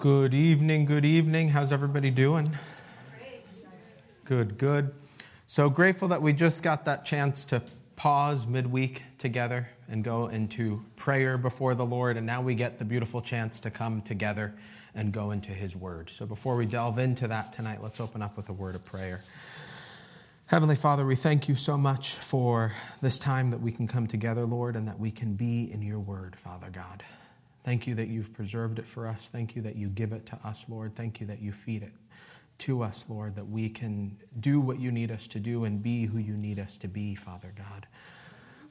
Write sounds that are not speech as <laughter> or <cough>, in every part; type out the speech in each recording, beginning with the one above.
Good evening, good evening. How's everybody doing? Good, good. So grateful that we just got that chance to pause midweek together and go into prayer before the Lord, and now we get the beautiful chance to come together and go into His Word. So before we delve into that tonight, let's open up with a word of prayer. Heavenly Father, we thank you so much for this time that we can come together, Lord, and that we can be in your Word, Father God. Thank you that you've preserved it for us. Thank you that you give it to us, Lord. Thank you that you feed it to us, Lord, that we can do what you need us to do and be who you need us to be, Father God.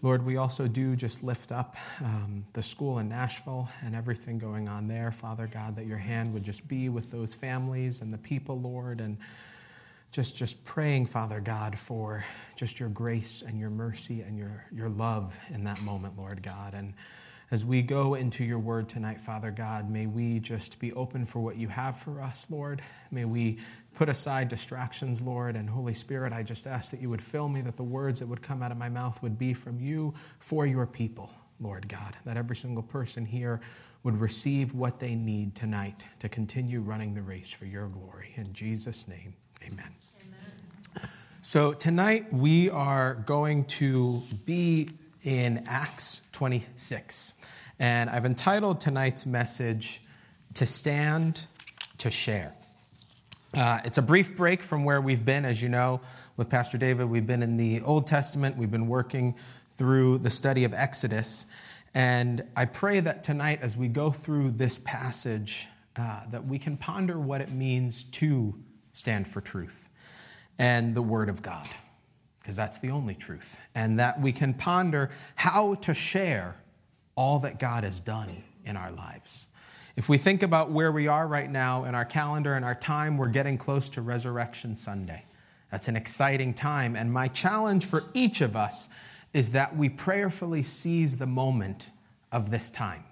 Lord, we also do just lift up um, the school in Nashville and everything going on there, Father God, that your hand would just be with those families and the people, Lord, and just, just praying, Father God, for just your grace and your mercy and your, your love in that moment, Lord God. And as we go into your word tonight, Father God, may we just be open for what you have for us, Lord. May we put aside distractions, Lord. And Holy Spirit, I just ask that you would fill me, that the words that would come out of my mouth would be from you for your people, Lord God. That every single person here would receive what they need tonight to continue running the race for your glory. In Jesus' name, amen. amen. So, tonight we are going to be in Acts 26. And I've entitled tonight's message, To Stand, to Share. Uh, it's a brief break from where we've been. As you know, with Pastor David, we've been in the Old Testament, we've been working through the study of Exodus. And I pray that tonight, as we go through this passage, uh, that we can ponder what it means to stand for truth and the Word of God because that's the only truth, and that we can ponder how to share all that God has done in our lives. If we think about where we are right now in our calendar and our time, we're getting close to Resurrection Sunday. That's an exciting time, and my challenge for each of us is that we prayerfully seize the moment of this time.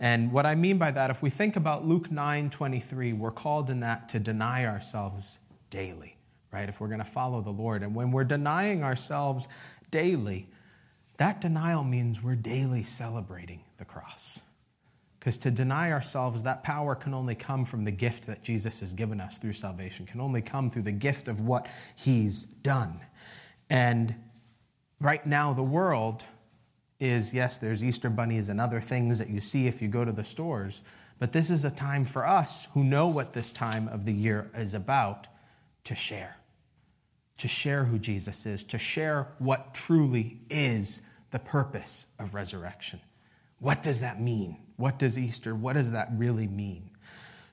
And what I mean by that, if we think about Luke 9 23, we're called in that to deny ourselves daily right? If we're going to follow the Lord. And when we're denying ourselves daily, that denial means we're daily celebrating the cross. Because to deny ourselves, that power can only come from the gift that Jesus has given us through salvation, can only come through the gift of what he's done. And right now, the world is yes, there's Easter bunnies and other things that you see if you go to the stores, but this is a time for us who know what this time of the year is about to share to share who Jesus is, to share what truly is the purpose of resurrection. What does that mean? What does Easter, what does that really mean?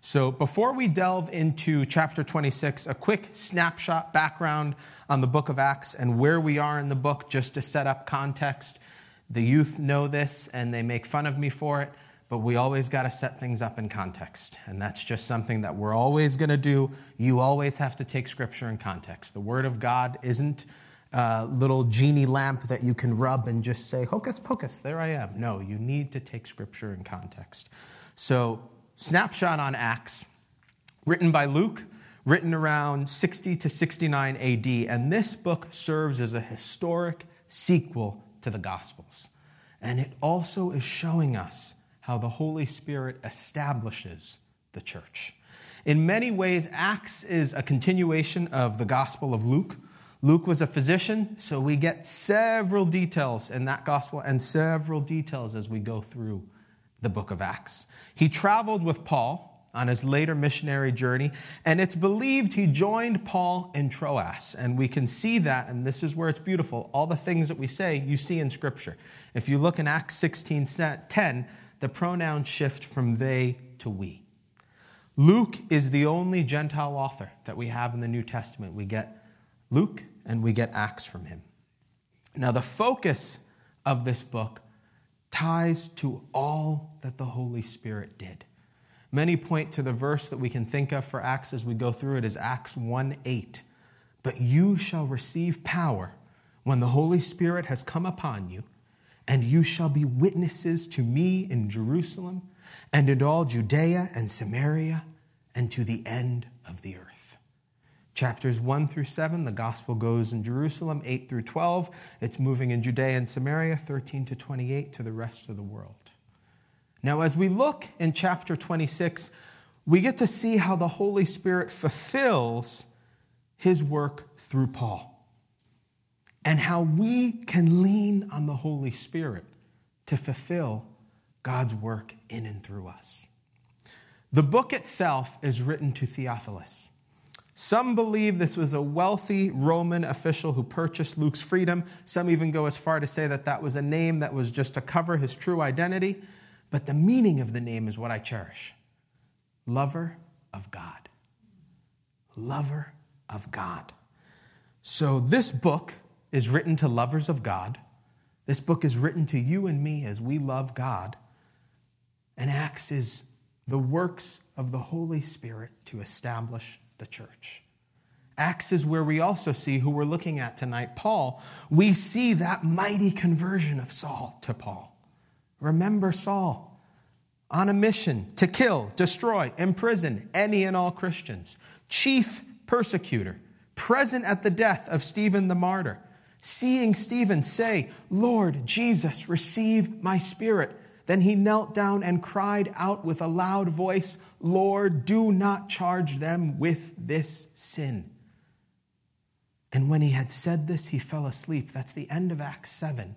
So, before we delve into chapter 26, a quick snapshot background on the book of Acts and where we are in the book, just to set up context. The youth know this and they make fun of me for it but we always got to set things up in context. And that's just something that we're always going to do. You always have to take scripture in context. The word of God isn't a little genie lamp that you can rub and just say, hocus pocus, there I am. No, you need to take scripture in context. So, snapshot on Acts, written by Luke, written around 60 to 69 AD. And this book serves as a historic sequel to the Gospels. And it also is showing us how the Holy Spirit establishes the church. In many ways, Acts is a continuation of the Gospel of Luke. Luke was a physician, so we get several details in that gospel and several details as we go through the book of Acts. He traveled with Paul on his later missionary journey, and it's believed he joined Paul in Troas. And we can see that, and this is where it's beautiful. All the things that we say, you see in Scripture. If you look in Acts 16 10, the pronouns shift from they to we. Luke is the only Gentile author that we have in the New Testament. We get Luke and we get Acts from him. Now, the focus of this book ties to all that the Holy Spirit did. Many point to the verse that we can think of for Acts as we go through it as Acts 1 8. But you shall receive power when the Holy Spirit has come upon you and you shall be witnesses to me in Jerusalem and in all Judea and Samaria and to the end of the earth. Chapters 1 through 7, the gospel goes in Jerusalem, 8 through 12, it's moving in Judea and Samaria, 13 to 28 to the rest of the world. Now, as we look in chapter 26, we get to see how the Holy Spirit fulfills his work through Paul and how we can lean on the Holy Spirit to fulfill God's work in and through us. The book itself is written to Theophilus. Some believe this was a wealthy Roman official who purchased Luke's freedom. Some even go as far to say that that was a name that was just to cover his true identity. But the meaning of the name is what I cherish lover of God. Lover of God. So this book is written to lovers of God. This book is written to you and me as we love God. And Acts is the works of the Holy Spirit to establish the church. Acts is where we also see who we're looking at tonight, Paul. We see that mighty conversion of Saul to Paul. Remember Saul on a mission to kill, destroy, imprison any and all Christians, chief persecutor, present at the death of Stephen the martyr, seeing Stephen say, Lord Jesus, receive my spirit. Then he knelt down and cried out with a loud voice, Lord, do not charge them with this sin. And when he had said this, he fell asleep. That's the end of Acts 7.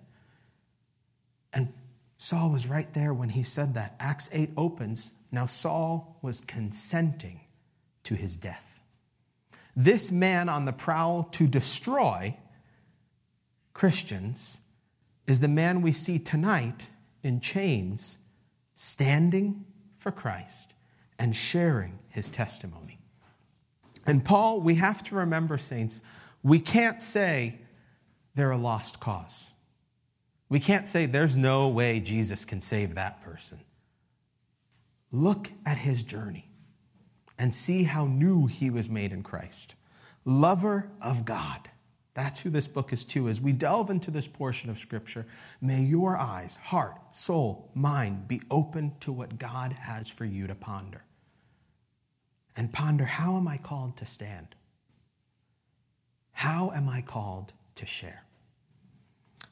And Saul was right there when he said that. Acts 8 opens. Now Saul was consenting to his death. This man on the prowl to destroy Christians is the man we see tonight in chains, standing for Christ and sharing his testimony. And Paul, we have to remember, saints, we can't say they're a lost cause. We can't say there's no way Jesus can save that person. Look at his journey and see how new he was made in Christ. Lover of God that's who this book is to. As we delve into this portion of Scripture, may your eyes, heart, soul, mind be open to what God has for you to ponder. And ponder how am I called to stand? How am I called to share?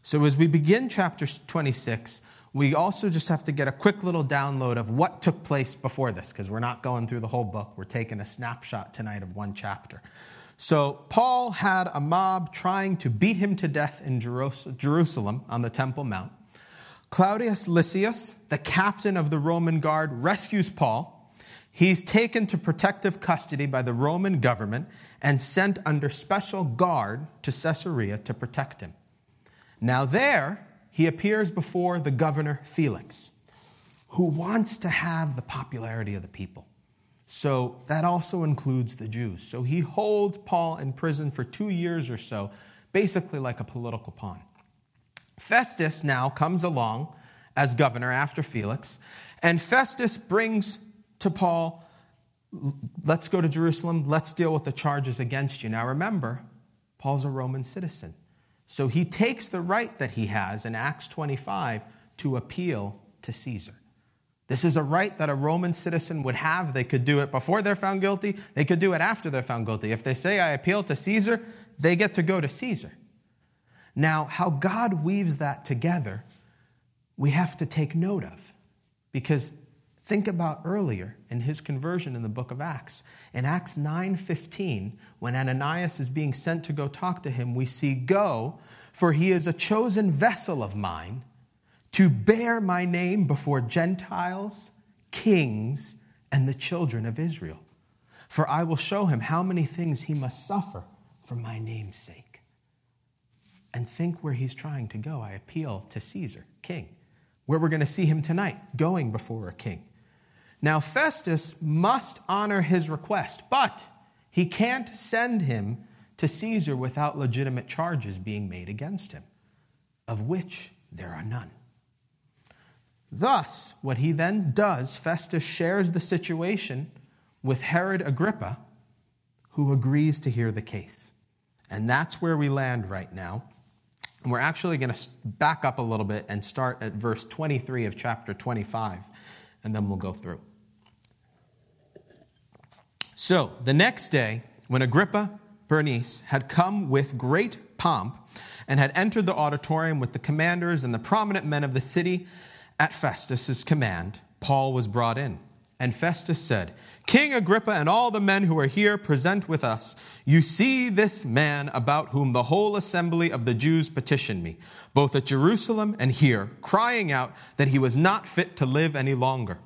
So, as we begin chapter 26, we also just have to get a quick little download of what took place before this, because we're not going through the whole book. We're taking a snapshot tonight of one chapter. So, Paul had a mob trying to beat him to death in Jerusalem on the Temple Mount. Claudius Lysias, the captain of the Roman guard, rescues Paul. He's taken to protective custody by the Roman government and sent under special guard to Caesarea to protect him. Now, there, he appears before the governor Felix, who wants to have the popularity of the people. So that also includes the Jews. So he holds Paul in prison for two years or so, basically like a political pawn. Festus now comes along as governor after Felix, and Festus brings to Paul, let's go to Jerusalem, let's deal with the charges against you. Now remember, Paul's a Roman citizen. So he takes the right that he has in Acts 25 to appeal to Caesar. This is a right that a Roman citizen would have. They could do it before they're found guilty, they could do it after they're found guilty. If they say, I appeal to Caesar, they get to go to Caesar. Now, how God weaves that together, we have to take note of. Because think about earlier in his conversion in the book of Acts. In Acts 9:15, when Ananias is being sent to go talk to him, we see, Go, for he is a chosen vessel of mine to bear my name before Gentiles, kings, and the children of Israel. For I will show him how many things he must suffer for my name's sake. And think where he's trying to go. I appeal to Caesar, king, where we're going to see him tonight, going before a king. Now, Festus must honor his request, but he can't send him to Caesar without legitimate charges being made against him, of which there are none. Thus, what he then does, Festus shares the situation with Herod Agrippa, who agrees to hear the case. And that's where we land right now. And we're actually going to back up a little bit and start at verse 23 of chapter 25, and then we'll go through. So, the next day, when Agrippa, Bernice, had come with great pomp and had entered the auditorium with the commanders and the prominent men of the city, at Festus's command, Paul was brought in, And Festus said, King Agrippa and all the men who are here present with us, you see this man about whom the whole assembly of the Jews petitioned me, both at Jerusalem and here, crying out that he was not fit to live any longer.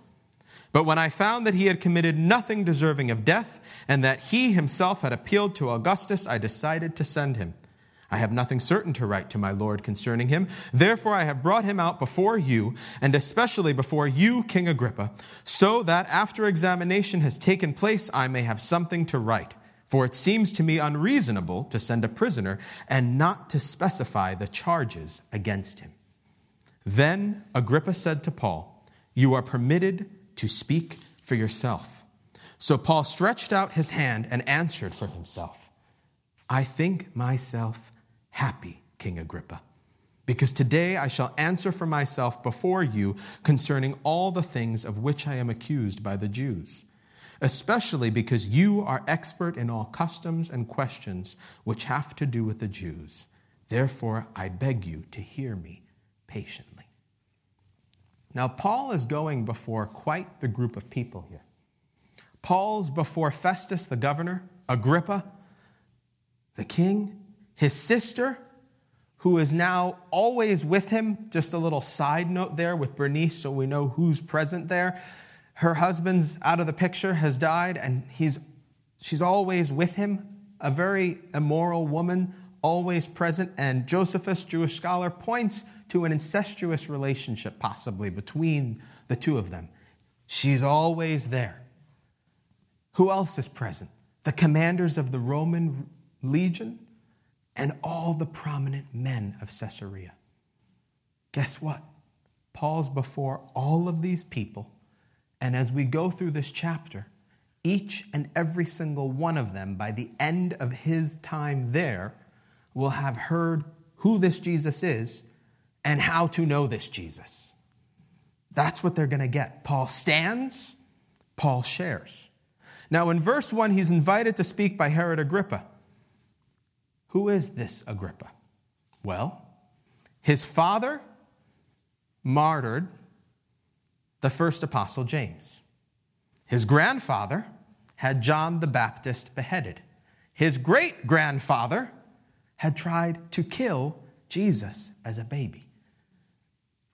But when I found that he had committed nothing deserving of death, and that he himself had appealed to Augustus, I decided to send him. I have nothing certain to write to my Lord concerning him. Therefore, I have brought him out before you, and especially before you, King Agrippa, so that after examination has taken place, I may have something to write. For it seems to me unreasonable to send a prisoner and not to specify the charges against him. Then Agrippa said to Paul, You are permitted to speak for yourself. So Paul stretched out his hand and answered for himself I think myself happy, King Agrippa, because today I shall answer for myself before you concerning all the things of which I am accused by the Jews, especially because you are expert in all customs and questions which have to do with the Jews. Therefore, I beg you to hear me patiently. Now, Paul is going before quite the group of people here. Paul's before Festus, the governor, Agrippa, the king, his sister, who is now always with him. Just a little side note there with Bernice, so we know who's present there. Her husband's out of the picture, has died, and he's, she's always with him. A very immoral woman, always present. And Josephus, Jewish scholar, points to an incestuous relationship possibly between the two of them. She's always there. Who else is present? The commanders of the Roman legion, and all the prominent men of Caesarea. Guess what? Paul's before all of these people, and as we go through this chapter, each and every single one of them, by the end of his time there, will have heard who this Jesus is and how to know this Jesus. That's what they're going to get. Paul stands, Paul shares. Now, in verse 1, he's invited to speak by Herod Agrippa. Who is this Agrippa? Well, his father martyred the first apostle James. His grandfather had John the Baptist beheaded. His great grandfather had tried to kill Jesus as a baby.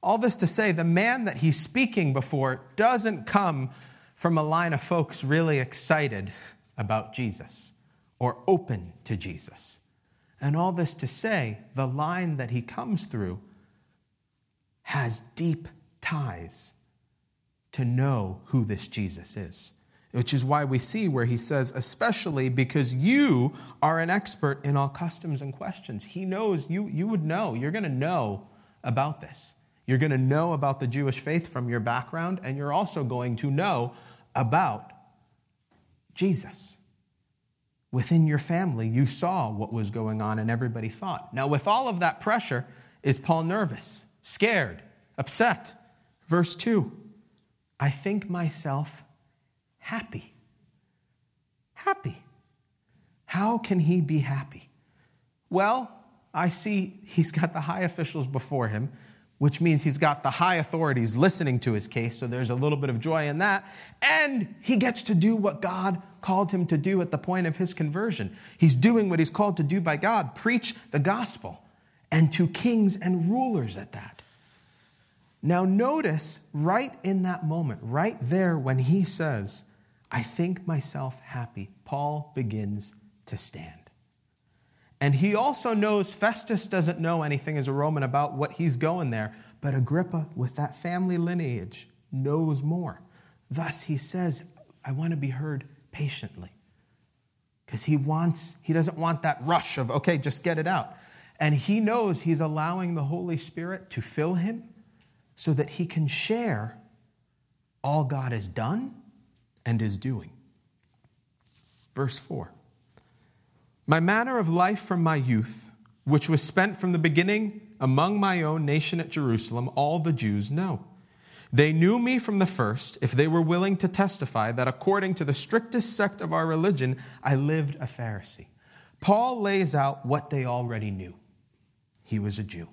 All this to say, the man that he's speaking before doesn't come from a line of folks really excited about Jesus or open to Jesus. And all this to say, the line that he comes through has deep ties to know who this Jesus is. Which is why we see where he says, especially because you are an expert in all customs and questions. He knows, you, you would know, you're going to know about this. You're going to know about the Jewish faith from your background, and you're also going to know about Jesus within your family, you saw what was going on and everybody thought. Now, with all of that pressure, is Paul nervous, scared, upset? Verse 2 I think myself happy. Happy. How can he be happy? Well, I see he's got the high officials before him which means he's got the high authorities listening to his case, so there's a little bit of joy in that. And he gets to do what God called him to do at the point of his conversion. He's doing what he's called to do by God preach the gospel, and to kings and rulers at that. Now, notice right in that moment, right there when he says, I think myself happy, Paul begins to stand. And he also knows Festus doesn't know anything as a Roman about what he's going there, but Agrippa, with that family lineage, knows more. Thus, he says, I want to be heard patiently. Because he wants, he doesn't want that rush of, okay, just get it out. And he knows he's allowing the Holy Spirit to fill him so that he can share all God has done and is doing. Verse 4. My manner of life from my youth, which was spent from the beginning among my own nation at Jerusalem, all the Jews know. They knew me from the first, if they were willing to testify that according to the strictest sect of our religion, I lived a Pharisee. Paul lays out what they already knew. He was a Jew,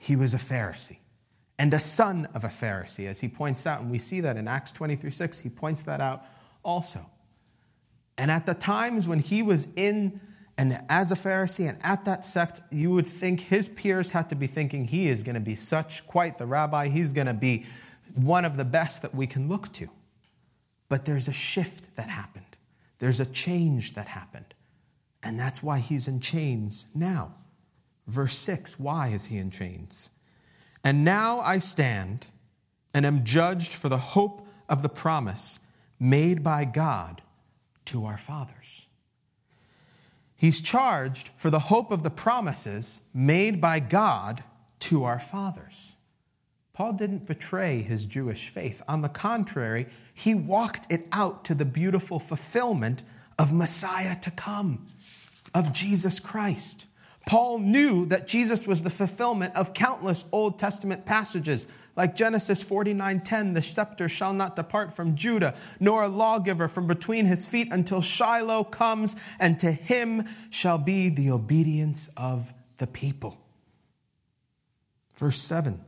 he was a Pharisee. and a son of a Pharisee, as he points out. And we see that in Acts 23 6. He points that out also. And at the times when he was in and as a Pharisee and at that sect, you would think his peers had to be thinking he is going to be such quite the rabbi. He's going to be one of the best that we can look to. But there's a shift that happened, there's a change that happened. And that's why he's in chains now. Verse 6 why is he in chains? And now I stand and am judged for the hope of the promise made by God to our fathers. He's charged for the hope of the promises made by God to our fathers. Paul didn't betray his Jewish faith. On the contrary, he walked it out to the beautiful fulfillment of Messiah to come, of Jesus Christ. Paul knew that Jesus was the fulfillment of countless Old Testament passages, like Genesis 49:10, the scepter shall not depart from Judah, nor a lawgiver from between his feet until Shiloh comes, and to him shall be the obedience of the people. Verse 7.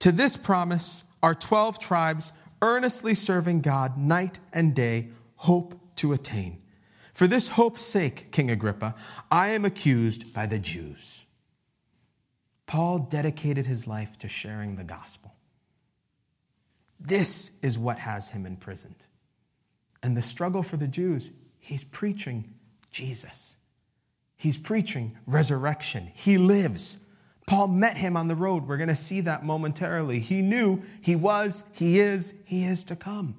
To this promise are 12 tribes earnestly serving God night and day, hope to attain. For this hope's sake, King Agrippa, I am accused by the Jews. Paul dedicated his life to sharing the gospel. This is what has him imprisoned. And the struggle for the Jews, he's preaching Jesus. He's preaching resurrection. He lives. Paul met him on the road. We're going to see that momentarily. He knew he was, he is, he is to come.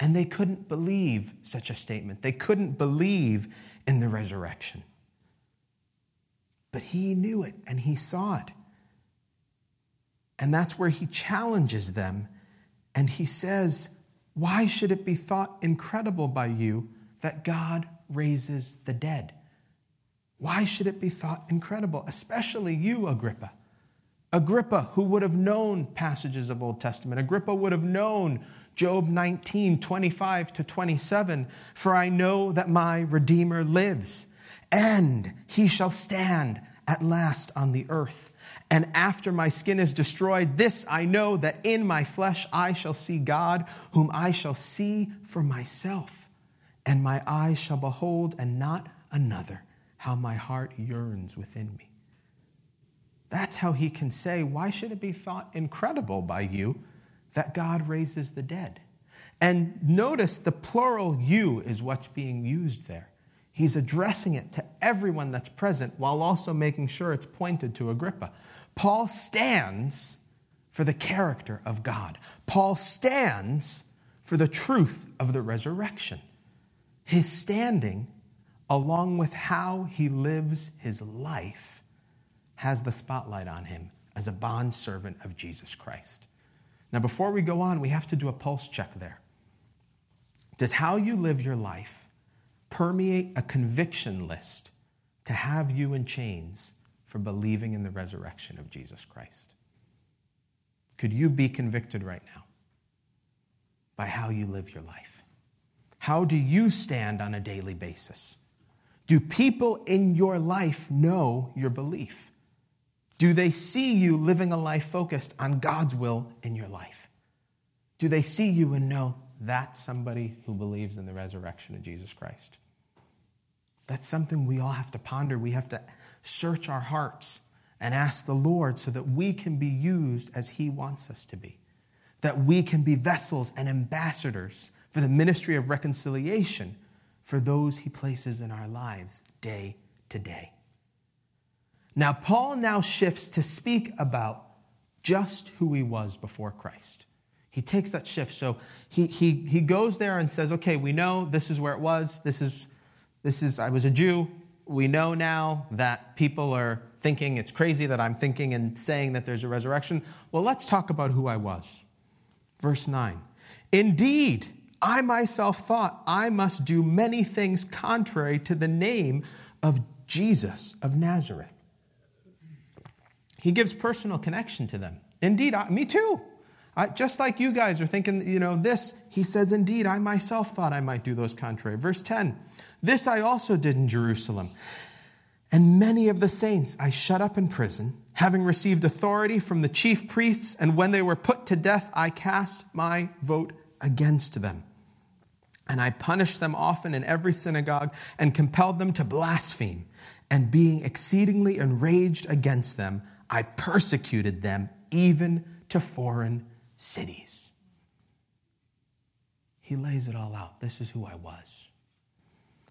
And they couldn't believe such a statement. They couldn't believe in the resurrection. But he knew it and he saw it. And that's where he challenges them. And he says, Why should it be thought incredible by you that God raises the dead? Why should it be thought incredible? Especially you, Agrippa. Agrippa, who would have known passages of Old Testament. Agrippa would have known Job 19, 25 to 27. For I know that my Redeemer lives, and he shall stand at last on the earth. And after my skin is destroyed, this I know that in my flesh I shall see God, whom I shall see for myself. And my eyes shall behold, and not another how my heart yearns within me. That's how he can say, Why should it be thought incredible by you that God raises the dead? And notice the plural you is what's being used there. He's addressing it to everyone that's present while also making sure it's pointed to Agrippa. Paul stands for the character of God, Paul stands for the truth of the resurrection. His standing along with how he lives his life, has the spotlight on him as a bond servant of Jesus Christ. Now, before we go on, we have to do a pulse check there. Does how you live your life permeate a conviction list to have you in chains for believing in the resurrection of Jesus Christ? Could you be convicted right now by how you live your life? How do you stand on a daily basis? Do people in your life know your belief? Do they see you living a life focused on God's will in your life? Do they see you and know that's somebody who believes in the resurrection of Jesus Christ? That's something we all have to ponder. We have to search our hearts and ask the Lord so that we can be used as He wants us to be, that we can be vessels and ambassadors for the ministry of reconciliation for those he places in our lives day to day. Now, Paul now shifts to speak about just who he was before Christ. He takes that shift. So he, he, he goes there and says, okay, we know this is where it was. This is, this is, I was a Jew. We know now that people are thinking it's crazy that I'm thinking and saying that there's a resurrection. Well, let's talk about who I was. Verse 9. Indeed, I myself thought I must do many things contrary to the name of Jesus of Nazareth. He gives personal connection to them. Indeed, I, me too. I, just like you guys are thinking, you know, this, he says, Indeed, I myself thought I might do those contrary. Verse 10 This I also did in Jerusalem. And many of the saints I shut up in prison, having received authority from the chief priests, and when they were put to death, I cast my vote against them. And I punished them often in every synagogue and compelled them to blaspheme. And being exceedingly enraged against them, I persecuted them even to foreign cities. He lays it all out. This is who I was.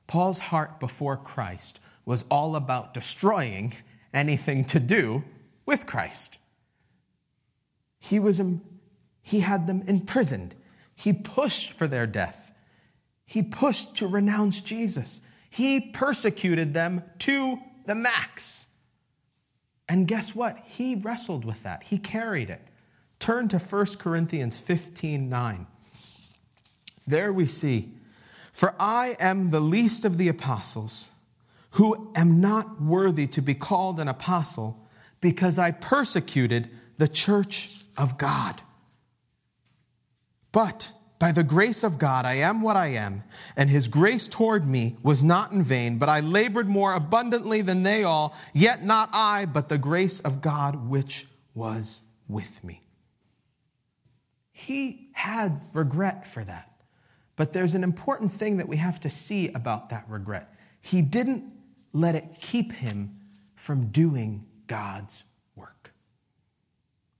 Paul's heart before Christ was all about destroying anything to do with Christ. He, was, he had them imprisoned. He pushed for their death. He pushed to renounce Jesus. He persecuted them to the max. And guess what? He wrestled with that. He carried it. Turn to 1 Corinthians 15 9. There we see, For I am the least of the apostles, who am not worthy to be called an apostle, because I persecuted the church of God. But by the grace of God, I am what I am, and his grace toward me was not in vain, but I labored more abundantly than they all, yet not I, but the grace of God which was with me. He had regret for that. But there's an important thing that we have to see about that regret. He didn't let it keep him from doing God's work.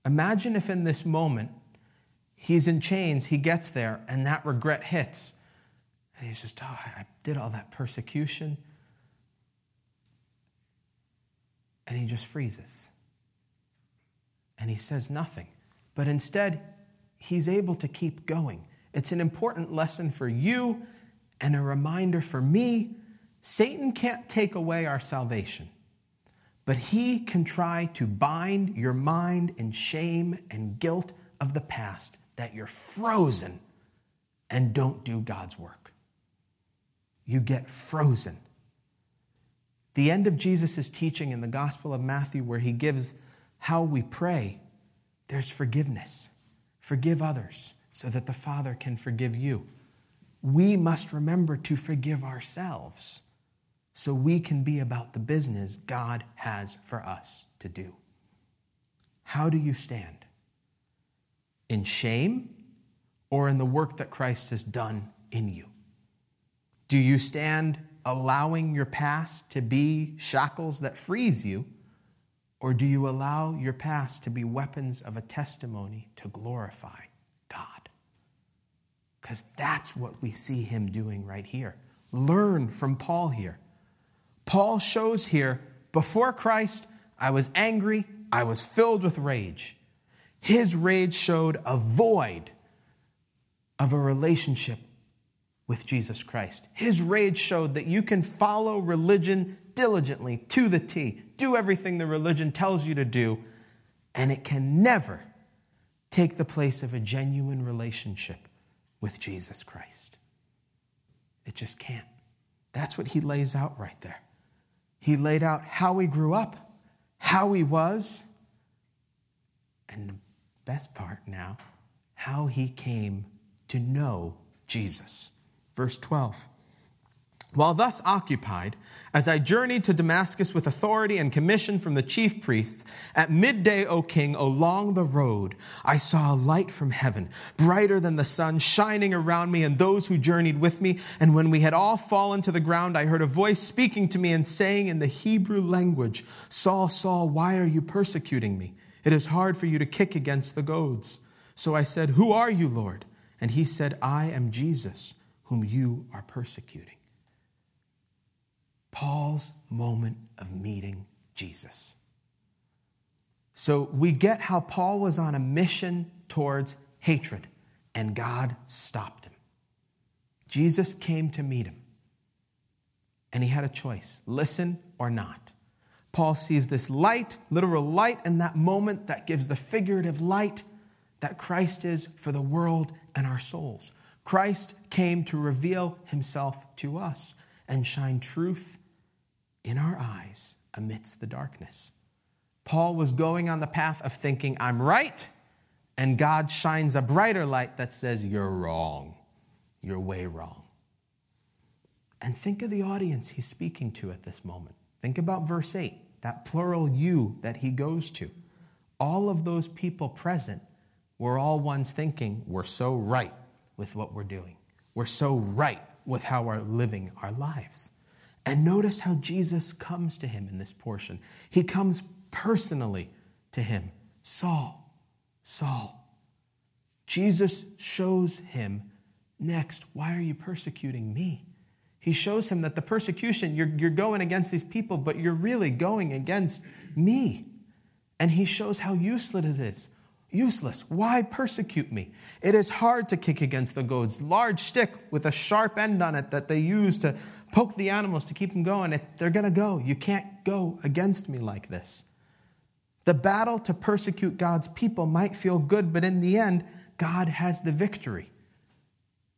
Imagine if in this moment he's in chains, he gets there, and that regret hits. And he's just, oh, I did all that persecution. And he just freezes. And he says nothing. But instead, he's able to keep going. It's an important lesson for you and a reminder for me. Satan can't take away our salvation, but he can try to bind your mind in shame and guilt of the past that you're frozen and don't do God's work. You get frozen. The end of Jesus' teaching in the Gospel of Matthew, where he gives how we pray, there's forgiveness. Forgive others so that the Father can forgive you. We must remember to forgive ourselves so we can be about the business God has for us to do. How do you stand? In shame or in the work that Christ has done in you? Do you stand allowing your past to be shackles that freeze you? Or do you allow your past to be weapons of a testimony to glorify God? Because that's what we see him doing right here. Learn from Paul here. Paul shows here before Christ, I was angry, I was filled with rage. His rage showed a void of a relationship with Jesus Christ. His rage showed that you can follow religion diligently to the T, do everything the religion tells you to do, and it can never take the place of a genuine relationship with Jesus Christ. It just can't. That's what he lays out right there. He laid out how he grew up, how he was, and the best part now, how he came to know Jesus. Verse 12. While thus occupied, as I journeyed to Damascus with authority and commission from the chief priests, at midday, O king, along the road, I saw a light from heaven, brighter than the sun, shining around me and those who journeyed with me. And when we had all fallen to the ground, I heard a voice speaking to me and saying in the Hebrew language, Saul, Saul, why are you persecuting me? It is hard for you to kick against the goads. So I said, Who are you, Lord? And he said, I am Jesus, whom you are persecuting. Paul's moment of meeting Jesus. So we get how Paul was on a mission towards hatred, and God stopped him. Jesus came to meet him, and he had a choice listen or not. Paul sees this light, literal light, in that moment that gives the figurative light that Christ is for the world and our souls. Christ came to reveal himself to us and shine truth in our eyes amidst the darkness. Paul was going on the path of thinking, I'm right, and God shines a brighter light that says, You're wrong. You're way wrong. And think of the audience he's speaking to at this moment. Think about verse 8. that plural you that he goes to, all of those people present were all ones thinking, we're so right with what we're doing. We're so right with how we're living our lives. And notice how Jesus comes to him in this portion. He comes personally to him Saul, Saul. Jesus shows him next, Why are you persecuting me? He shows him that the persecution, you're, you're going against these people, but you're really going against me. And he shows how useless it is. Useless. Why persecute me? It is hard to kick against the goads. Large stick with a sharp end on it that they use to poke the animals to keep them going. They're going to go. You can't go against me like this. The battle to persecute God's people might feel good, but in the end, God has the victory.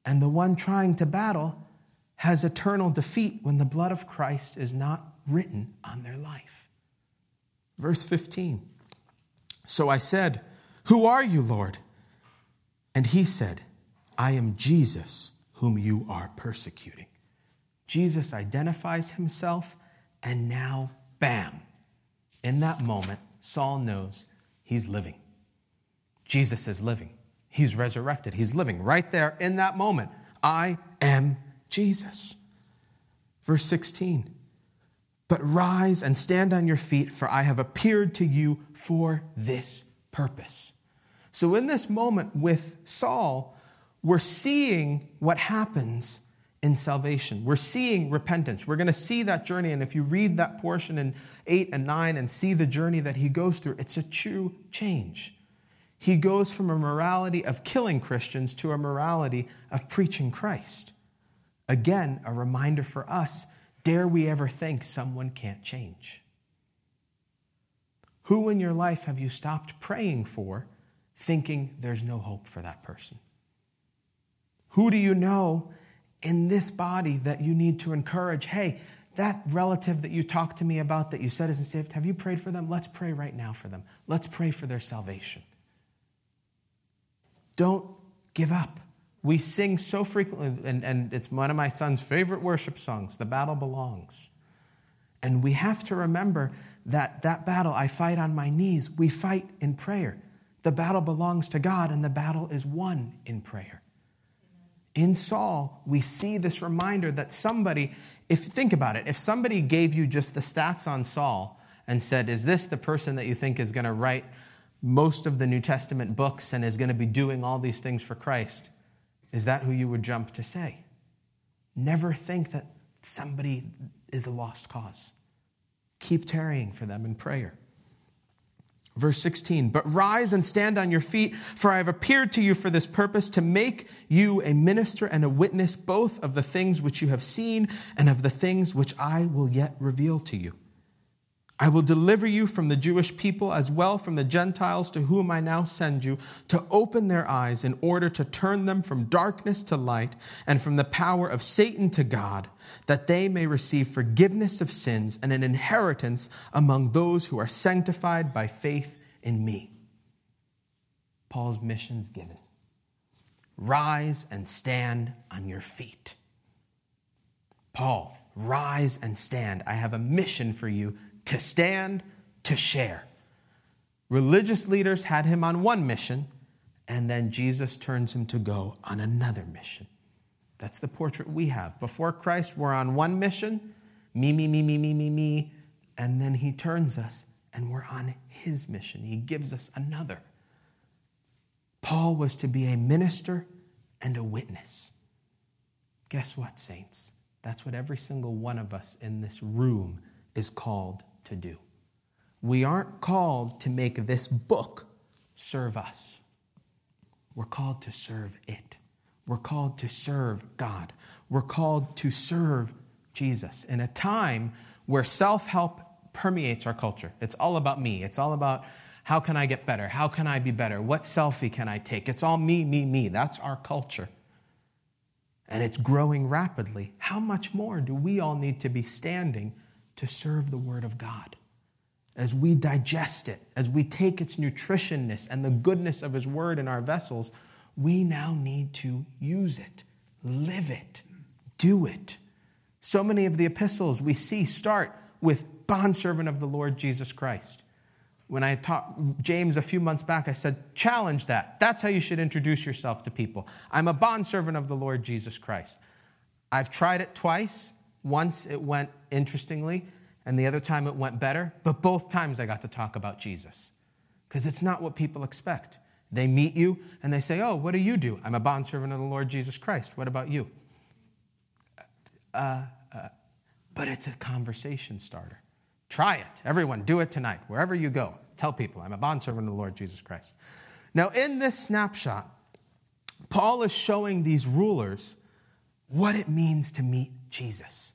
And the one trying to battle has eternal defeat when the blood of Christ is not written on their life. Verse 15 So I said, Who are you, Lord? And he said, I am Jesus, whom you are persecuting. Jesus identifies himself, and now, bam, in that moment, Saul knows he's living. Jesus is living. He's resurrected. He's living right there in that moment. I am Jesus. Verse 16 But rise and stand on your feet, for I have appeared to you for this purpose. So, in this moment with Saul, we're seeing what happens in salvation. We're seeing repentance. We're going to see that journey. And if you read that portion in 8 and 9 and see the journey that he goes through, it's a true change. He goes from a morality of killing Christians to a morality of preaching Christ. Again, a reminder for us dare we ever think someone can't change? Who in your life have you stopped praying for, thinking there's no hope for that person? Who do you know in this body that you need to encourage? Hey, that relative that you talked to me about that you said isn't saved, have you prayed for them? Let's pray right now for them. Let's pray for their salvation. Don't give up. We sing so frequently, and, and it's one of my son's favorite worship songs, The Battle Belongs. And we have to remember that that battle I fight on my knees, we fight in prayer. The battle belongs to God, and the battle is won in prayer. In Saul, we see this reminder that somebody, if think about it, if somebody gave you just the stats on Saul and said, Is this the person that you think is going to write most of the New Testament books and is going to be doing all these things for Christ? Is that who you would jump to say? Never think that somebody is a lost cause. Keep tarrying for them in prayer. Verse 16, but rise and stand on your feet, for I have appeared to you for this purpose, to make you a minister and a witness both of the things which you have seen and of the things which I will yet reveal to you. I will deliver you from the Jewish people as well from the Gentiles to whom I now send you to open their eyes in order to turn them from darkness to light and from the power of Satan to God, that they may receive forgiveness of sins and an inheritance among those who are sanctified by faith in me. Paul's mission's given. Rise and stand on your feet. Paul, rise and stand. I have a mission for you to stand, to share. Religious leaders had him on one mission, and then Jesus turns him to go on another mission. That's the portrait we have. Before Christ, we're on one mission me, me, me, me, me, me, me. And then he turns us and we're on his mission. He gives us another. Paul was to be a minister and a witness. Guess what, saints? That's what every single one of us in this room is called to do. We aren't called to make this book serve us. We're called to serve it. We're called to serve God. We're called to serve Jesus in a time where self help permeates our culture. It's all about me. It's all about how can I get better? How can I be better? What selfie can I take? It's all me, me, me. That's our culture. And it's growing rapidly. How much more do we all need to be standing to serve the Word of God. As we digest it, as we take its nutritionness and the goodness of His Word in our vessels, we now need to use it, live it, do it. So many of the epistles we see start with bondservant of the Lord Jesus Christ. When I taught James a few months back, I said, challenge that. That's how you should introduce yourself to people. I'm a bondservant of the Lord Jesus Christ. I've tried it twice. Once it went interestingly, and the other time it went better, but both times I got to talk about Jesus. Because it's not what people expect. They meet you and they say, Oh, what do you do? I'm a bondservant of the Lord Jesus Christ. What about you? Uh, uh, but it's a conversation starter. Try it. Everyone, do it tonight. Wherever you go, tell people, I'm a bondservant of the Lord Jesus Christ. Now, in this snapshot, Paul is showing these rulers what it means to meet Jesus.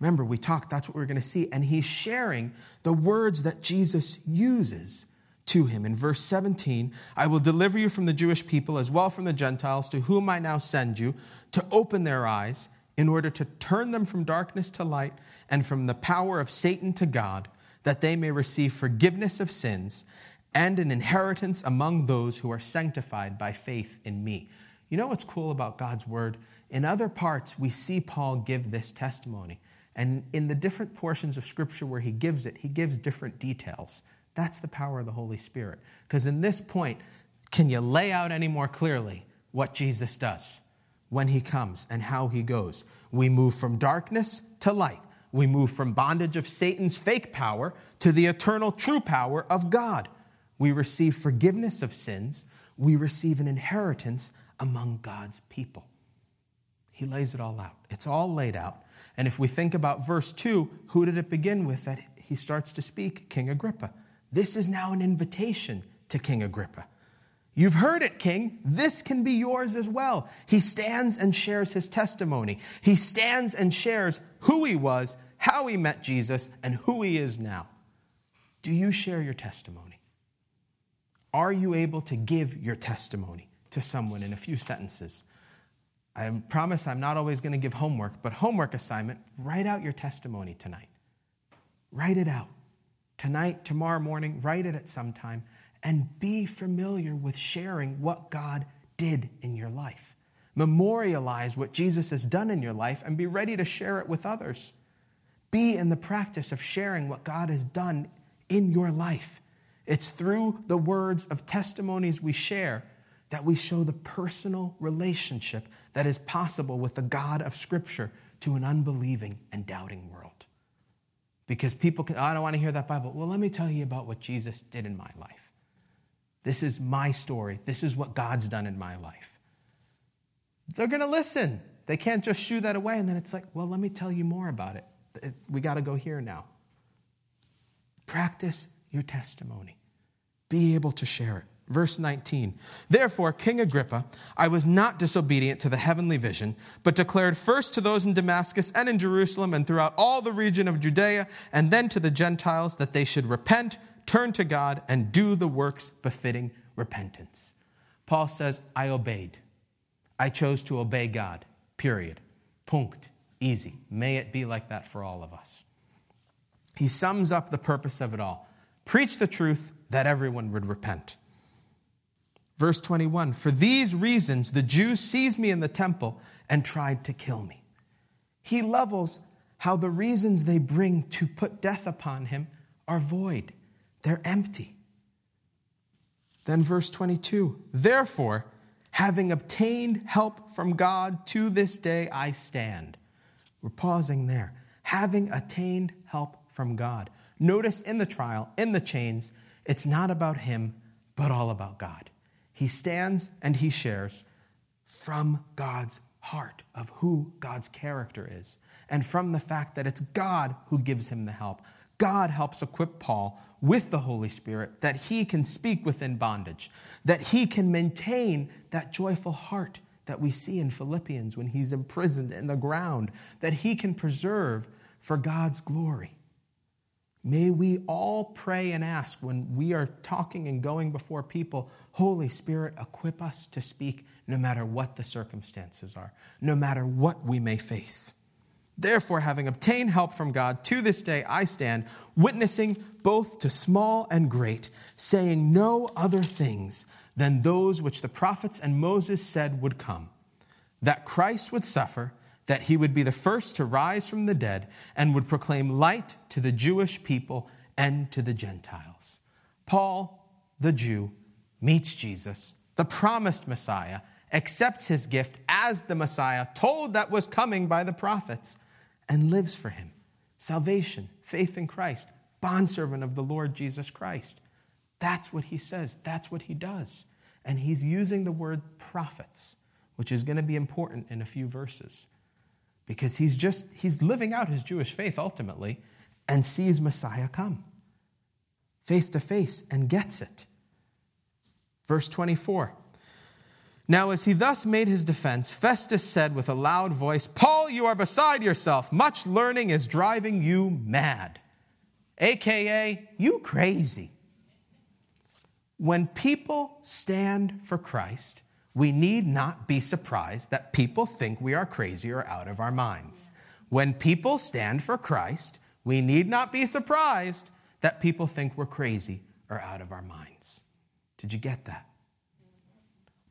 Remember, we talked, that's what we're going to see. And he's sharing the words that Jesus uses to him. In verse 17, I will deliver you from the Jewish people as well from the Gentiles, to whom I now send you, to open their eyes in order to turn them from darkness to light and from the power of Satan to God, that they may receive forgiveness of sins and an inheritance among those who are sanctified by faith in me. You know what's cool about God's word? In other parts, we see Paul give this testimony. And in the different portions of Scripture where he gives it, he gives different details. That's the power of the Holy Spirit. Because in this point, can you lay out any more clearly what Jesus does when he comes and how he goes? We move from darkness to light. We move from bondage of Satan's fake power to the eternal true power of God. We receive forgiveness of sins. We receive an inheritance among God's people. He lays it all out. It's all laid out. And if we think about verse 2, who did it begin with that he starts to speak? King Agrippa. This is now an invitation to King Agrippa. You've heard it, King. This can be yours as well. He stands and shares his testimony. He stands and shares who he was, how he met Jesus, and who he is now. Do you share your testimony? Are you able to give your testimony to someone in a few sentences? I promise I'm not always going to give homework, but homework assignment write out your testimony tonight. Write it out. Tonight, tomorrow morning, write it at some time and be familiar with sharing what God did in your life. Memorialize what Jesus has done in your life and be ready to share it with others. Be in the practice of sharing what God has done in your life. It's through the words of testimonies we share that we show the personal relationship that is possible with the God of Scripture to an unbelieving and doubting world. Because people can, oh, I don't want to hear that Bible. Well, let me tell you about what Jesus did in my life. This is my story. This is what God's done in my life. They're going to listen. They can't just shoo that away. And then it's like, well, let me tell you more about it. We got to go here now. Practice your testimony, be able to share it. Verse 19 Therefore, King Agrippa, I was not disobedient to the heavenly vision, but declared first to those in Damascus and in Jerusalem and throughout all the region of Judea, and then to the Gentiles, that they should repent turn to God, and do the works befitting repentance. Paul says, I obeyed. I chose to obey God, period. Punct. Easy. May it be like that for all of us. He sums up the purpose of it all preach the truth that everyone would repent. Verse 21 For these reasons, the Jews seized me in the temple and tried to kill me. He levels how the reasons they bring to put death upon him are void. They're empty. Then, verse 22 Therefore, having obtained help from God to this day, I stand. We're pausing there. Having attained help from God. Notice in the trial, in the chains, it's not about him, but all about God. He stands and he shares from God's heart of who God's character is, and from the fact that it's God who gives him the help. God helps equip Paul with the Holy Spirit that he can speak within bondage, that he can maintain that joyful heart that we see in Philippians when he's imprisoned in the ground, that he can preserve for God's glory. May we all pray and ask when we are talking and going before people, Holy Spirit, equip us to speak no matter what the circumstances are, no matter what we may face. Therefore, having obtained help from God, to this day I stand, witnessing both to small and great, saying no other things than those which the prophets and Moses said would come that Christ would suffer, that he would be the first to rise from the dead and would proclaim light to the Jewish people and to the Gentiles. Paul, the Jew, meets Jesus, the promised Messiah, accepts his gift as the Messiah, told that was coming by the prophets, and lives for him. Salvation, faith in Christ, bondservant of the Lord Jesus Christ. That's what he says. That's what he does. And he's using the word prophets, which is going to be important in a few verses. Because he's just, he's living out his Jewish faith ultimately and sees Messiah come face to face and gets it. Verse 24. Now, as he thus made his defense, Festus said with a loud voice, Paul, you are beside yourself. Much learning is driving you mad. AKA, you crazy. When people stand for Christ, we need not be surprised that people think we are crazy or out of our minds. When people stand for Christ, we need not be surprised that people think we're crazy or out of our minds. Did you get that?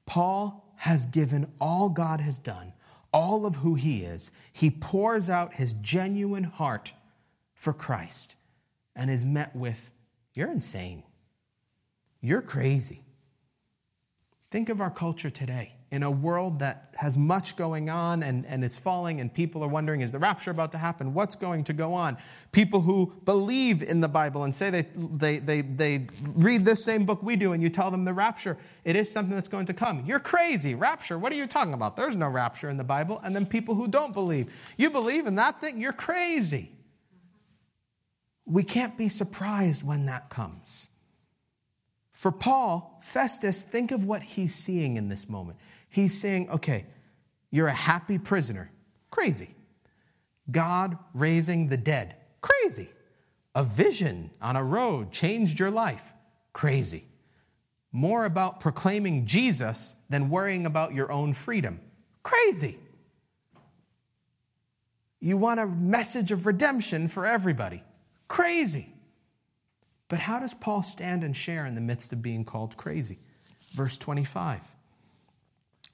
Paul has given all God has done, all of who he is. He pours out his genuine heart for Christ and is met with, You're insane. You're crazy. Think of our culture today in a world that has much going on and, and is falling, and people are wondering, is the rapture about to happen? What's going to go on? People who believe in the Bible and say they, they, they, they read this same book we do, and you tell them the rapture, it is something that's going to come. You're crazy. Rapture, what are you talking about? There's no rapture in the Bible. And then people who don't believe, you believe in that thing, you're crazy. We can't be surprised when that comes. For Paul, Festus, think of what he's seeing in this moment. He's saying, okay, you're a happy prisoner. Crazy. God raising the dead. Crazy. A vision on a road changed your life. Crazy. More about proclaiming Jesus than worrying about your own freedom. Crazy. You want a message of redemption for everybody. Crazy. But how does Paul stand and share in the midst of being called crazy? Verse 25.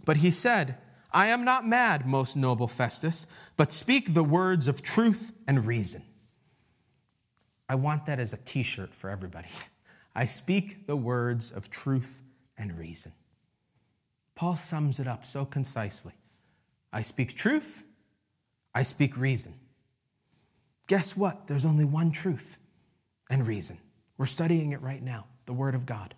But he said, I am not mad, most noble Festus, but speak the words of truth and reason. I want that as a t shirt for everybody. <laughs> I speak the words of truth and reason. Paul sums it up so concisely I speak truth, I speak reason. Guess what? There's only one truth and reason. We're studying it right now, the Word of God.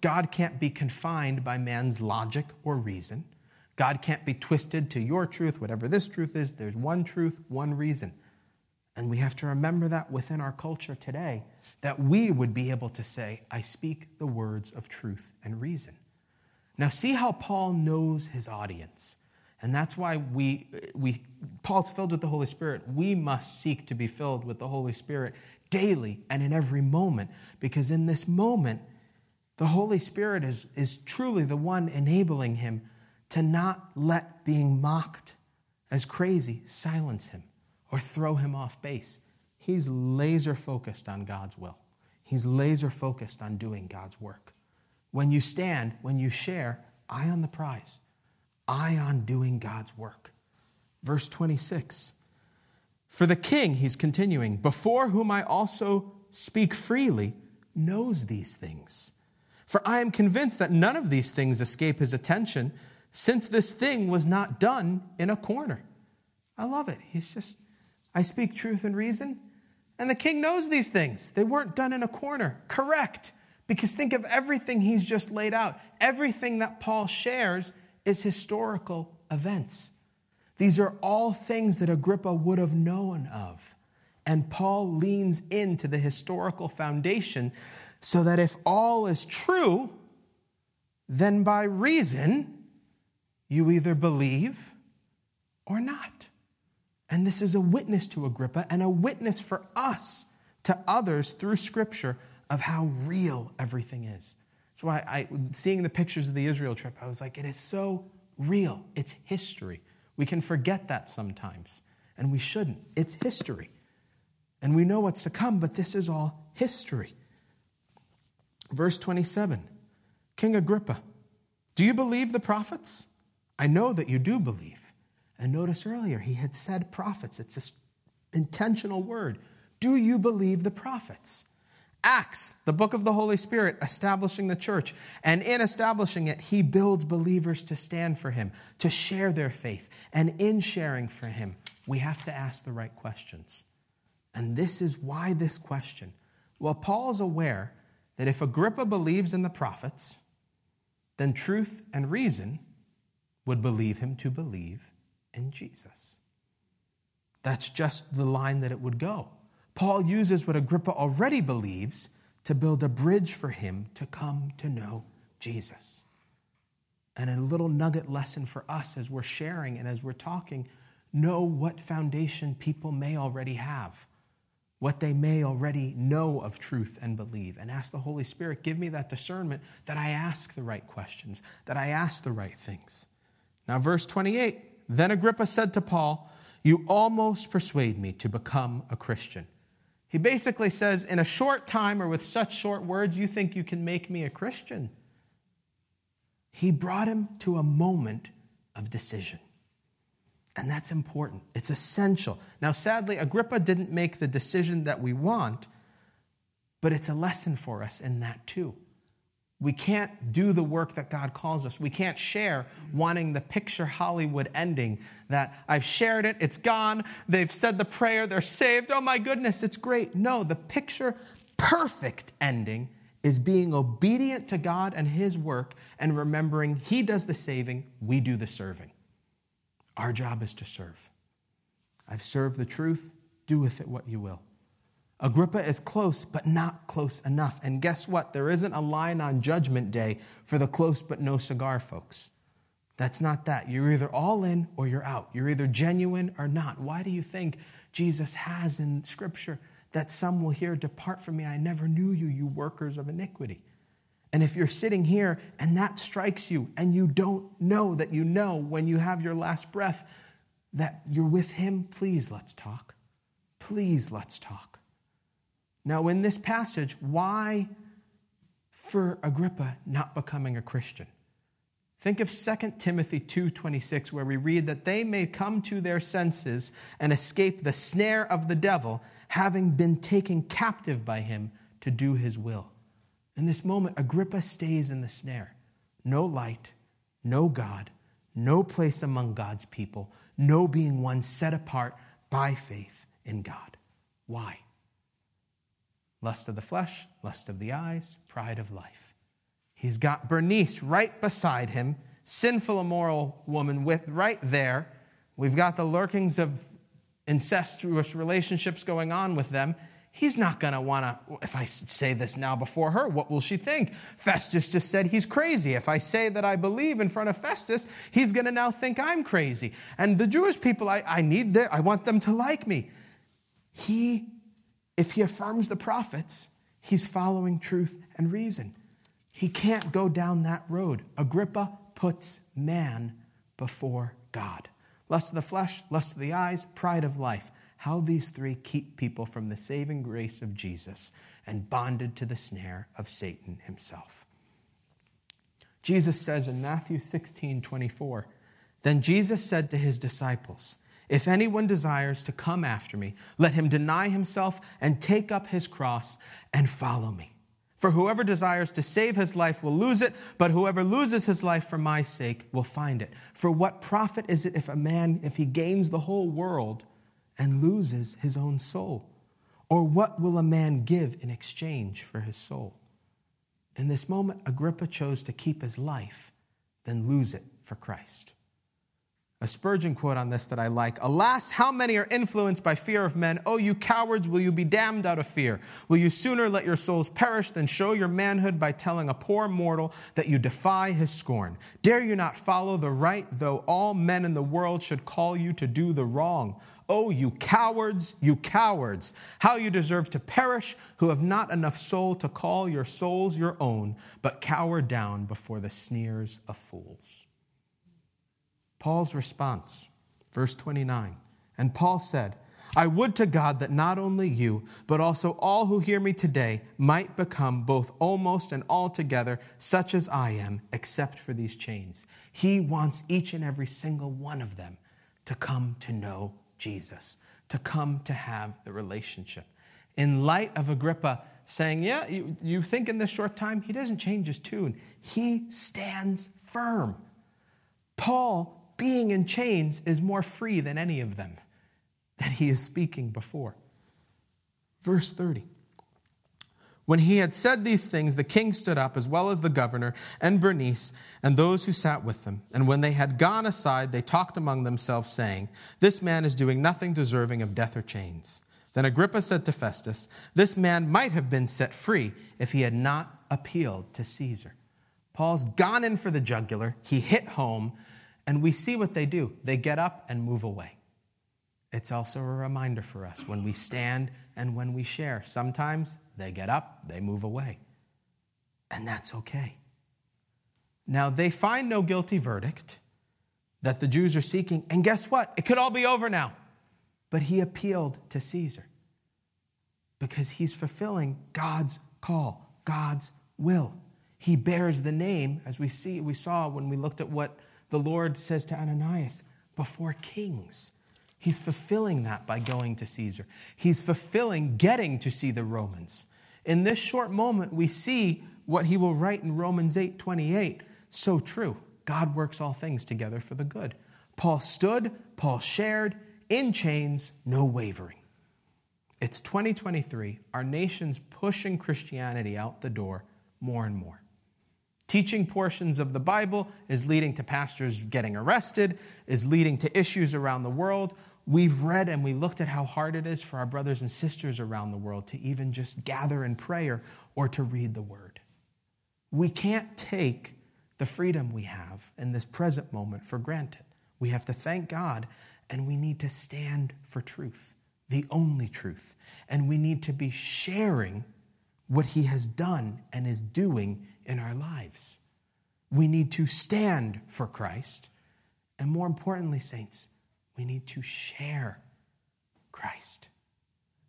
God can't be confined by man's logic or reason. God can't be twisted to your truth, whatever this truth is. There's one truth, one reason. And we have to remember that within our culture today, that we would be able to say, I speak the words of truth and reason. Now, see how Paul knows his audience. And that's why we, we, Paul's filled with the Holy Spirit. We must seek to be filled with the Holy Spirit daily and in every moment, because in this moment, the Holy Spirit is, is truly the one enabling him to not let being mocked as crazy silence him or throw him off base. He's laser focused on God's will, he's laser focused on doing God's work. When you stand, when you share, eye on the prize, eye on doing God's work. Verse 26 for the king, he's continuing, before whom I also speak freely, knows these things. For I am convinced that none of these things escape his attention, since this thing was not done in a corner. I love it. He's just, I speak truth and reason, and the king knows these things. They weren't done in a corner. Correct. Because think of everything he's just laid out. Everything that Paul shares is historical events. These are all things that Agrippa would have known of. And Paul leans into the historical foundation so that if all is true, then by reason, you either believe or not. And this is a witness to Agrippa and a witness for us to others through Scripture of how real everything is. That's why I, seeing the pictures of the Israel trip, I was like, it is so real. It's history. We can forget that sometimes, and we shouldn't. It's history. And we know what's to come, but this is all history. Verse 27 King Agrippa, do you believe the prophets? I know that you do believe. And notice earlier, he had said prophets. It's an intentional word. Do you believe the prophets? Acts, the book of the Holy Spirit, establishing the church. And in establishing it, he builds believers to stand for him, to share their faith. And in sharing for him, we have to ask the right questions. And this is why this question. Well, Paul's aware that if Agrippa believes in the prophets, then truth and reason would believe him to believe in Jesus. That's just the line that it would go. Paul uses what Agrippa already believes to build a bridge for him to come to know Jesus. And a little nugget lesson for us as we're sharing and as we're talking know what foundation people may already have, what they may already know of truth and believe, and ask the Holy Spirit, give me that discernment that I ask the right questions, that I ask the right things. Now, verse 28 Then Agrippa said to Paul, You almost persuade me to become a Christian. He basically says, In a short time or with such short words, you think you can make me a Christian. He brought him to a moment of decision. And that's important. It's essential. Now, sadly, Agrippa didn't make the decision that we want, but it's a lesson for us in that too. We can't do the work that God calls us. We can't share wanting the picture Hollywood ending that I've shared it, it's gone, they've said the prayer, they're saved. Oh my goodness, it's great. No, the picture perfect ending is being obedient to God and His work and remembering He does the saving, we do the serving. Our job is to serve. I've served the truth, do with it what you will. Agrippa is close, but not close enough. And guess what? There isn't a line on Judgment Day for the close but no cigar folks. That's not that. You're either all in or you're out. You're either genuine or not. Why do you think Jesus has in Scripture that some will hear, Depart from me, I never knew you, you workers of iniquity? And if you're sitting here and that strikes you and you don't know that you know when you have your last breath that you're with Him, please let's talk. Please let's talk. Now, in this passage, why for Agrippa not becoming a Christian? Think of 2 Timothy 2:26 where we read that they may come to their senses and escape the snare of the devil having been taken captive by him to do his will. In this moment Agrippa stays in the snare. No light, no God, no place among God's people, no being one set apart by faith in God. Why? Lust of the flesh, lust of the eyes, pride of life. He's got Bernice right beside him, sinful, immoral woman with right there. We've got the lurkings of incestuous relationships going on with them. He's not going to want to, if I say this now before her, what will she think? Festus just said he's crazy. If I say that I believe in front of Festus, he's going to now think I'm crazy. And the Jewish people, I, I need their, I want them to like me. He if he affirms the prophets, he's following truth and reason. He can't go down that road. Agrippa puts man before God. Lust of the flesh, lust of the eyes, pride of life. How these three keep people from the saving grace of Jesus and bonded to the snare of Satan himself. Jesus says in Matthew 16 24, Then Jesus said to his disciples, if anyone desires to come after me, let him deny himself and take up his cross and follow me. For whoever desires to save his life will lose it, but whoever loses his life for my sake will find it. For what profit is it if a man, if he gains the whole world and loses his own soul? Or what will a man give in exchange for his soul? In this moment, Agrippa chose to keep his life, then lose it for Christ a Spurgeon quote on this that I like. Alas, how many are influenced by fear of men? Oh, you cowards, will you be damned out of fear? Will you sooner let your souls perish than show your manhood by telling a poor mortal that you defy his scorn? Dare you not follow the right, though all men in the world should call you to do the wrong? Oh, you cowards, you cowards, how you deserve to perish, who have not enough soul to call your souls your own, but cower down before the sneers of fools. Paul's response, verse 29. And Paul said, I would to God that not only you, but also all who hear me today might become both almost and altogether such as I am, except for these chains. He wants each and every single one of them to come to know Jesus, to come to have the relationship. In light of Agrippa saying, Yeah, you, you think in this short time, he doesn't change his tune, he stands firm. Paul, being in chains, is more free than any of them that he is speaking before. Verse 30. When he had said these things, the king stood up, as well as the governor and Bernice and those who sat with them. And when they had gone aside, they talked among themselves, saying, This man is doing nothing deserving of death or chains. Then Agrippa said to Festus, This man might have been set free if he had not appealed to Caesar. Paul's gone in for the jugular, he hit home, and we see what they do. They get up and move away. It's also a reminder for us when we stand and when we share. Sometimes they get up, they move away. And that's okay. Now, they find no guilty verdict that the Jews are seeking. And guess what? It could all be over now. But he appealed to Caesar because he's fulfilling God's call, God's will. He bears the name, as we see, we saw when we looked at what the Lord says to Ananias, before kings. He's fulfilling that by going to Caesar. He's fulfilling getting to see the Romans. In this short moment, we see what he will write in Romans 8 28. So true. God works all things together for the good. Paul stood, Paul shared, in chains, no wavering. It's 2023. Our nation's pushing Christianity out the door more and more. Teaching portions of the Bible is leading to pastors getting arrested, is leading to issues around the world. We've read and we looked at how hard it is for our brothers and sisters around the world to even just gather in prayer or to read the word. We can't take the freedom we have in this present moment for granted. We have to thank God and we need to stand for truth, the only truth. And we need to be sharing what He has done and is doing in our lives. We need to stand for Christ. And more importantly, saints, we need to share Christ.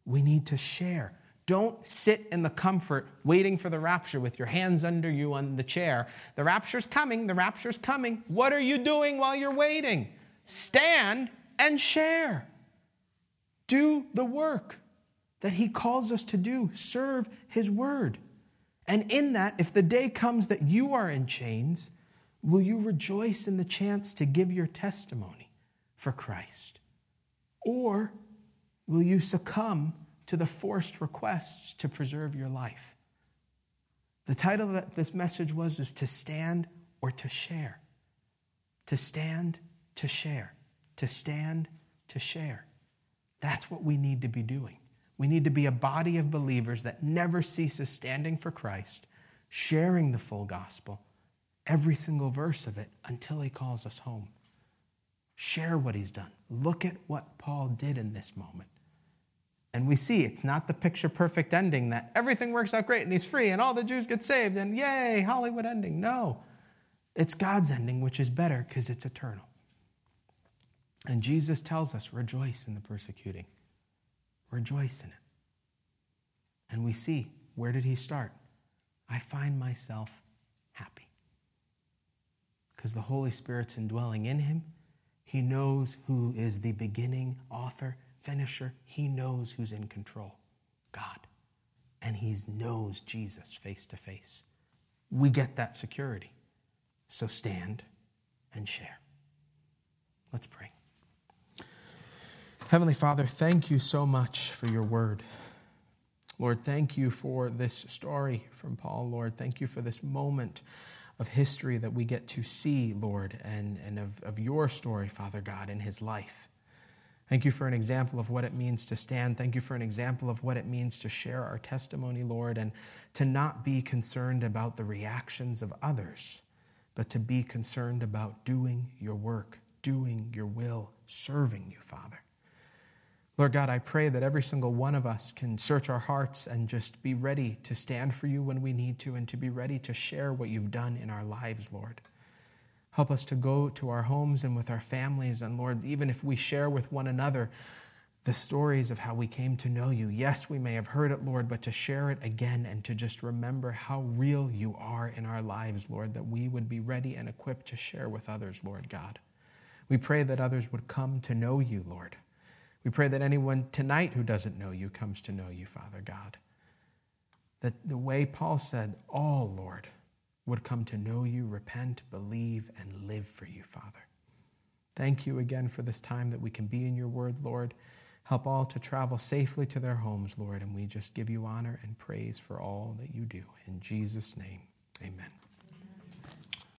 We need to share. Don't sit in the comfort waiting for the rapture with your hands under you on the chair. The rapture's coming, the rapture's coming. What are you doing while you're waiting? Stand and share. Do the work that He calls us to do, serve His word. And in that, if the day comes that you are in chains, will you rejoice in the chance to give your testimony? for Christ? Or will you succumb to the forced requests to preserve your life? The title that this message was is To Stand or To Share. To stand, to share. To stand, to share. That's what we need to be doing. We need to be a body of believers that never ceases standing for Christ, sharing the full gospel, every single verse of it, until he calls us home. Share what he's done. Look at what Paul did in this moment. And we see it's not the picture perfect ending that everything works out great and he's free and all the Jews get saved and yay, Hollywood ending. No, it's God's ending, which is better because it's eternal. And Jesus tells us rejoice in the persecuting, rejoice in it. And we see where did he start? I find myself happy because the Holy Spirit's indwelling in him he knows who is the beginning, author, finisher. He knows who's in control God. And he knows Jesus face to face. We get that security. So stand and share. Let's pray. Heavenly Father, thank you so much for your word. Lord, thank you for this story from Paul. Lord, thank you for this moment of history that we get to see, Lord, and, and of, of your story, Father God, in his life. Thank you for an example of what it means to stand. Thank you for an example of what it means to share our testimony, Lord, and to not be concerned about the reactions of others, but to be concerned about doing your work, doing your will, serving you, Father. Lord God, I pray that every single one of us can search our hearts and just be ready to stand for you when we need to and to be ready to share what you've done in our lives, Lord. Help us to go to our homes and with our families. And Lord, even if we share with one another the stories of how we came to know you, yes, we may have heard it, Lord, but to share it again and to just remember how real you are in our lives, Lord, that we would be ready and equipped to share with others, Lord God. We pray that others would come to know you, Lord. We pray that anyone tonight who doesn't know you comes to know you, Father God. That the way Paul said, all, Lord, would come to know you, repent, believe, and live for you, Father. Thank you again for this time that we can be in your word, Lord. Help all to travel safely to their homes, Lord, and we just give you honor and praise for all that you do. In Jesus' name, amen.